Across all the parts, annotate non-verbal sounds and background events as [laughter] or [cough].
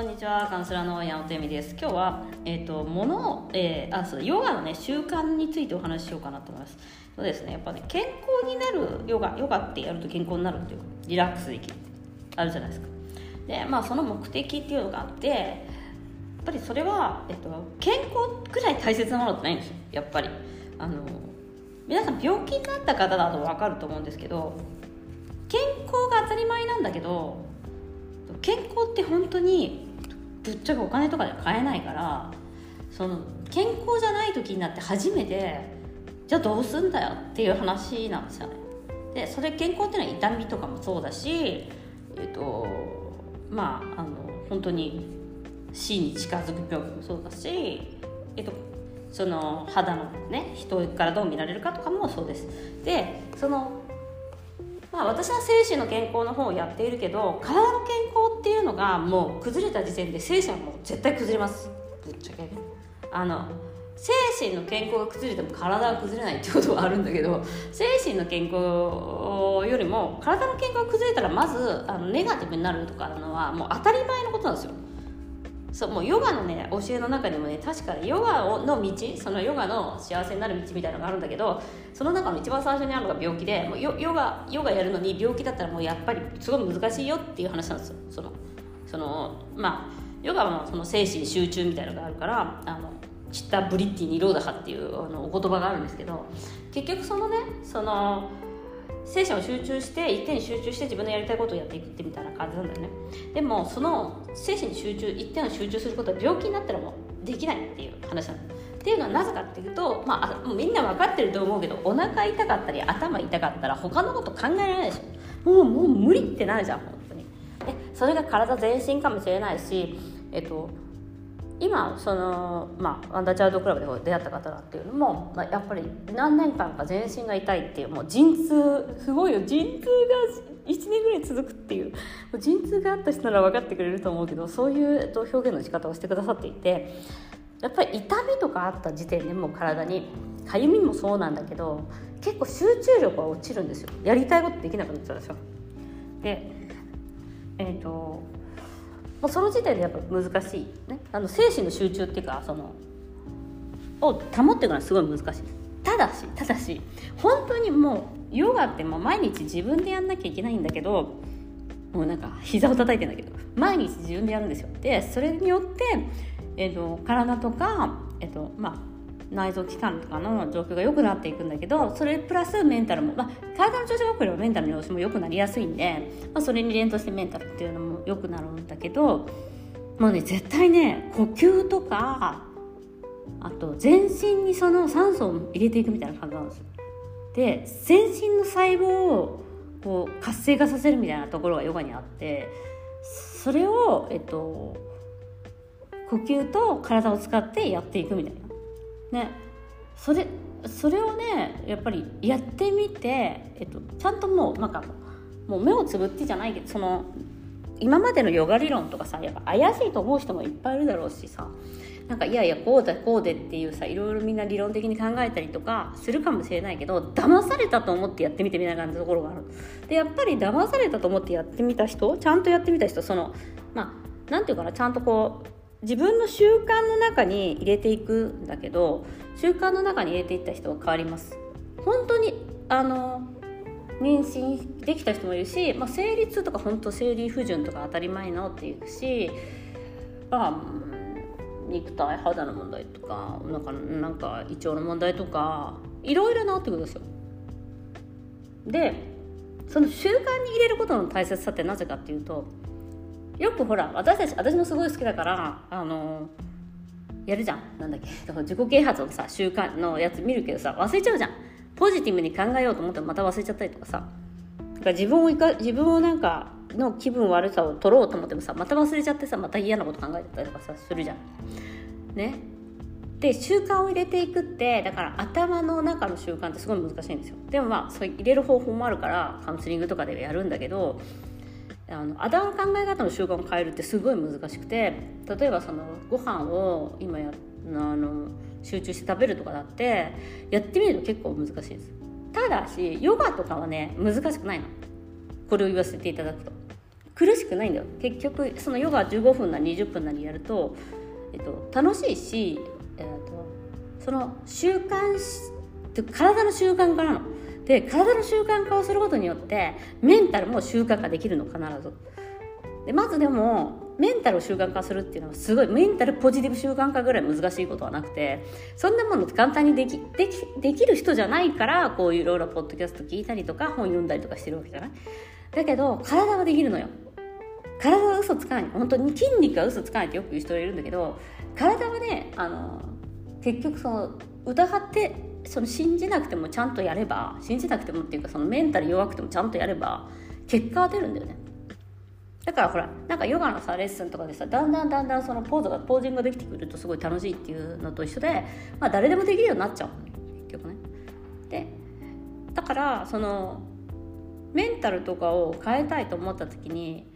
こんにちは、カウンセラーの矢野恵美です。今日は、えっ、と、ものを、えーあ、そう、ヨガのね、習慣についてお話ししようかなと思います。そうですね、やっぱね、健康になるヨガ、ヨガってやると健康になるっていう、リラックスできる、あるじゃないですか。で、まあ、その目的っていうのがあって、やっぱりそれは、えっ、と、健康くらい大切なものってないんですよ、やっぱり。あの、皆さん病気になった方だと分かると思うんですけど、健康が当たり前なんだけど、健康って本当にぶっちゃけお金とかで買えないからその健康じゃない時になって初めてじゃあどうすんだよっていう話なんですよね。でそれ健康っていうのは痛みとかもそうだしえっとまああの本当に死に近づく病気もそうだしえっとその肌のね人からどう見られるかとかもそうです。でそのまあ、私は精神の健康の方をやっているけど体の健康っていうのがもう崩れた時点で精神はもう絶対崩れます。ぶっちゃけ。ねあの精神の健康が崩れても体は崩れないってことはあるんだけど精神の健康よりも体の健康が崩れたらまずあのネガティブになるとかのはもう当たり前のことなんですよ。そうもうヨガのね教えの中にもね確かにヨガの道そのヨガの幸せになる道みたいなのがあるんだけどその中の一番最初にあるのが病気でもうヨヨガヨガやるのに病気だったらもうやっぱりすごい難しいよっていう話なんですよ。そのそのまあヨガはその精神集中みたいなのがあるからあのチッタブリッティニローダハっていうあのお言葉があるんですけど結局そのねその精神を集中して一点に集中して自分のやりたいことをやっていくってみたいな感じなんだよね。でもその精神に集中一点を集中することは病気になったらもうできないっていう話なんだっていうのはなぜかっていうと、まあ、みんな分かってると思うけどお腹痛かったり頭痛かったら他のこと考えられないでしょもうもう無理ってなるじゃん本当に。でそれが体全身かもしれないしえっと今その、まあ、アンダーチャイルドクラブで出会った方だっていうのも、まあ、やっぱり何年間か全身が痛いっていうもう陣痛すごいよ陣痛が1年ぐらい続くっていう陣痛があった人なら分かってくれると思うけどそういう表現の仕方をしてくださっていてやっぱり痛みとかあった時点でもう体にかゆみもそうなんだけど結構集中力が落ちるんですよ。やりたいことできなくなっちゃうでしょ。でえっ、ー、ともうその時点でやっぱ難しい、ね、あの精神の集中っていうかそのを保っていくのはすごい難しい。ただしただし本当にもうヨガってもう毎日自分でやんなきゃいけないんだけどもうなんか膝を叩いてんだけど毎日自分でやるんですよ。でそれによって、えーと、体とか、えーとまあ、内臓器官とかの状況が良くなっていくんだけどそれプラスメンタルも、まあ、体の調子が良ければメンタルの様子も良くなりやすいんで、まあ、それに連動してメンタルっていうのも良くなるんだけどもうね絶対ね呼吸とかあと全身にその酸素を入れていくみたいな感じなんですよ。で全身の細胞をこう活性化させるみたいなところがヨガにあってそれを、えっと、呼吸と体を使ってやっていくみたいな。ね。それそれをねやっぱりやってみて、えっと、ちゃんともうなんかもう目をつぶってじゃないけどその今までのヨガ理論とかさやっぱ怪しいと思う人もいっぱいいるだろうしさなんかいやいやこうだこうでっていうさいろいろみんな理論的に考えたりとかするかもしれないけど騙されたと思ってやってみてみたいな感じのところがある。でやっぱり騙されたと思ってやってみた人ちゃんとやってみた人そのまあなんていうかなちゃんとこう自分の習慣の中に入れていくんだけど習慣の中に入れていった人は変わります。本当にあの妊娠できた人もいるし、まあ、生理痛とか本当生理不順とか当たり前のっていうしまあ肉体肌の問題とかなんかなんか胃腸の問題とかいろいろ治ってくるんですよ。でその習慣に入れることの大切さってなぜかっていうとよくほら私たち私もすごい好きだからあのやるじゃん。なんだっけ。自己啓発のさ習慣のやつ見るけどさ忘れちゃうじゃん。ポジティブに考えようと思ってもまた忘れちゃったりとかさ。だから自分をいか自分をなんかの気分悪さを取ろうと思ってもさまた忘れちゃってさまた嫌なこと考えてたりとかさするじゃん。ね。で習慣を入れていくってだから頭の中の習慣ってすごい難しいんですよ。でもまあそう入れる方法もあるからカウンセリングとかでやるんだけどあの頭の考え方の習慣を変えるってすごい難しくて例えばそのご飯を今やあの集中して食べるとかだってやってみると結構難しいです。ただしヨガとかはね難しくないの。これを言わせていただくと。苦しくないんだよ。結局そのヨガ15分なり20分なりやると、えっと、楽しいし、えっと、その習慣し体の習慣化なので体の習慣化をすることによってメンタルも習慣化できるの必ず。でまずでもメンタルを習慣化するっていうのはすごいメンタルポジティブ習慣化ぐらい難しいことはなくてそんなもの簡単にできできできる人じゃないからこういろいろポッドキャスト聞いたりとか本読んだりとかしてるわけじゃない？だけど体はできるのよ。体は嘘つかない。本当に筋肉は嘘つかないってよく言う人がいるんだけど体はねあの結局その疑ってその信じなくてもちゃんとやれば信じなくてもっていうかそのメンタル弱くてもちゃんとやれば結果は出るんだよね。だからほらなんかヨガのさレッスンとかでさだんだんだんだんそのポーズがポージングができてくるとすごい楽しいっていうのと一緒でまあ誰でもできるようになっちゃう。結局ね。でだからそのメンタルとかを変えたいと思った時に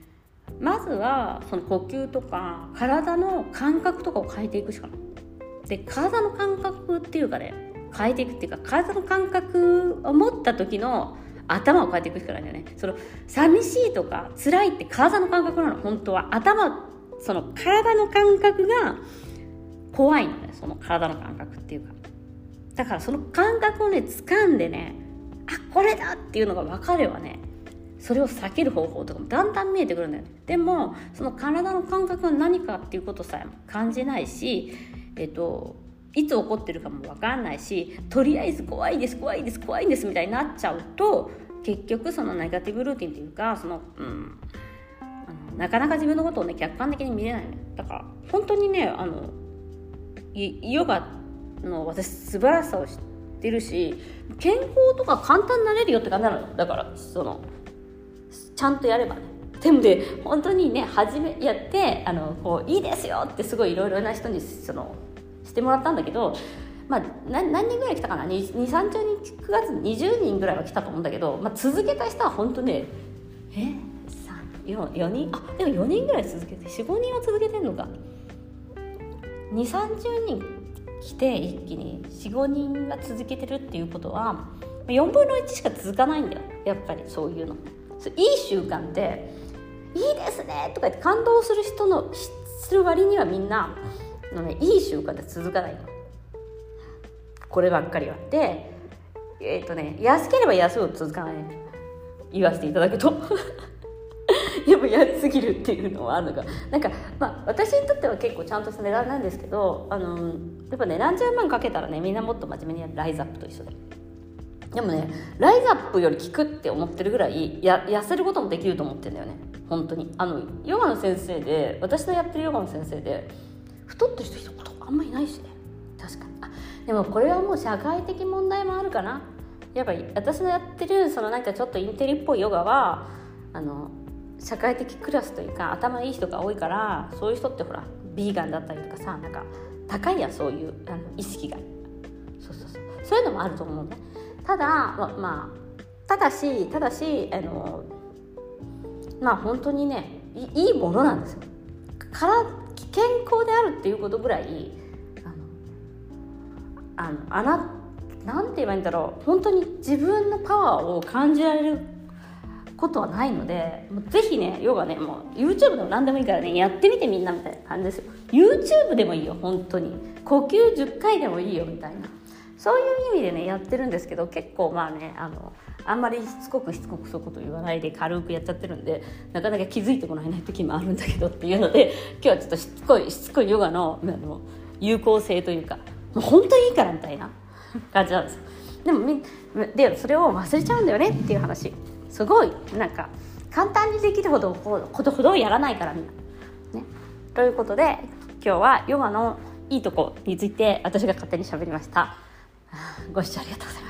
まずはその呼吸とか体の感覚とかを変えていくしかない。で体の感覚っていうかね変えていくっていうか体の感覚を持った時の頭を変えていくしかないんだよね。その寂しいとか辛いって体の感覚なの。本当は。頭その体の感覚が怖いのね。その体の感覚っていうか。だからその感覚をね掴んでねあこれだっていうのが分かればねそれを避ける方法とかもだんだん見えてくるんだよね。でもその体の感覚が何かっていうことさえ感じないしえっといつ起こってるかも分かんないしとりあえず怖いです怖いです怖いんですみたいになっちゃうと結局そのネガティブルーティンっていうかその、うん、あのなかなか自分のことをね客観的に見れないねだから本当にねあのヨガの私素晴らしさを知ってるし健康とか簡単になれるよって感じなのよ。だからそのちゃんとやればね。でもね本当にね初めやってあのこういいですよってすごいいろいろな人にそのしてもらったんだけどまあ、何人ぐらい来たかな？2 3 0人9月20人ぐらいは来たと思うんだけど、まあ、続けた人は本当ねえ？4, 4人？あでも4人ぐらい続けて45人は続けてんのか。2 3 0人来て一気に45人が続けてるっていうことは4分の1しか続かないんだよやっぱりそういうの。いい習慣って「いいですね」とか言って感動する人のする割にはみんなの、ね、いい習慣って続かないの。こればっかりは。でえっ、ー、とね安ければ安を続かない言わせていただくと。[laughs] やっぱ安すぎるっていうのはあるのか。なんかまあ私にとっては結構ちゃんとした値段なんですけどあのやっぱね何十万かけたらねみんなもっと真面目にやるライズアップと一緒で。でもねライズアップより効くって思ってるぐらいや痩せることもできると思ってるんだよね。本当に。あのヨガの先生で私のやってるヨガの先生で太ってる人一言あんまりいないしね。確かに。あでもこれはもう社会的問題もあるかな。やっぱり私のやってるそのなんかちょっとインテリっぽいヨガはあの社会的クラスというか頭いい人が多いからそういう人ってほらビーガンだったりとかさなんか高いやそういうあの意識が。そうそうそう。そういうのもあると思うね。ただままあただしただしあのまあ本当にねいいものなんですよ。から健康であるっていうことぐらいあのあななんて言えばいいんだろう。本当に自分のパワーを感じられることはないのでもうぜひね要はねもう YouTube でも何でもいいからねやってみてみんなみたいな感じですよ。YouTube でもいいよ本当に。呼吸10回でもいいよみたいな。そういう意味でねやってるんですけど結構まあねあのあんまりしつこくしつこくそういうこと言わないで軽くやっちゃってるんでなかなか気づいてもらえない時もあるんだけどっていうので [laughs] 今日はちょっとしつこいしつこいヨガのあの有効性というかもう本当にいいからみたいな感じなんですでもみでそれを忘れちゃうんだよねっていう話すごいなんか簡単にできるほどことほどやらないからみんな。ね、ということで今日はヨガのいいとこについて私が勝手に喋りました。ご視聴ありがとうございました。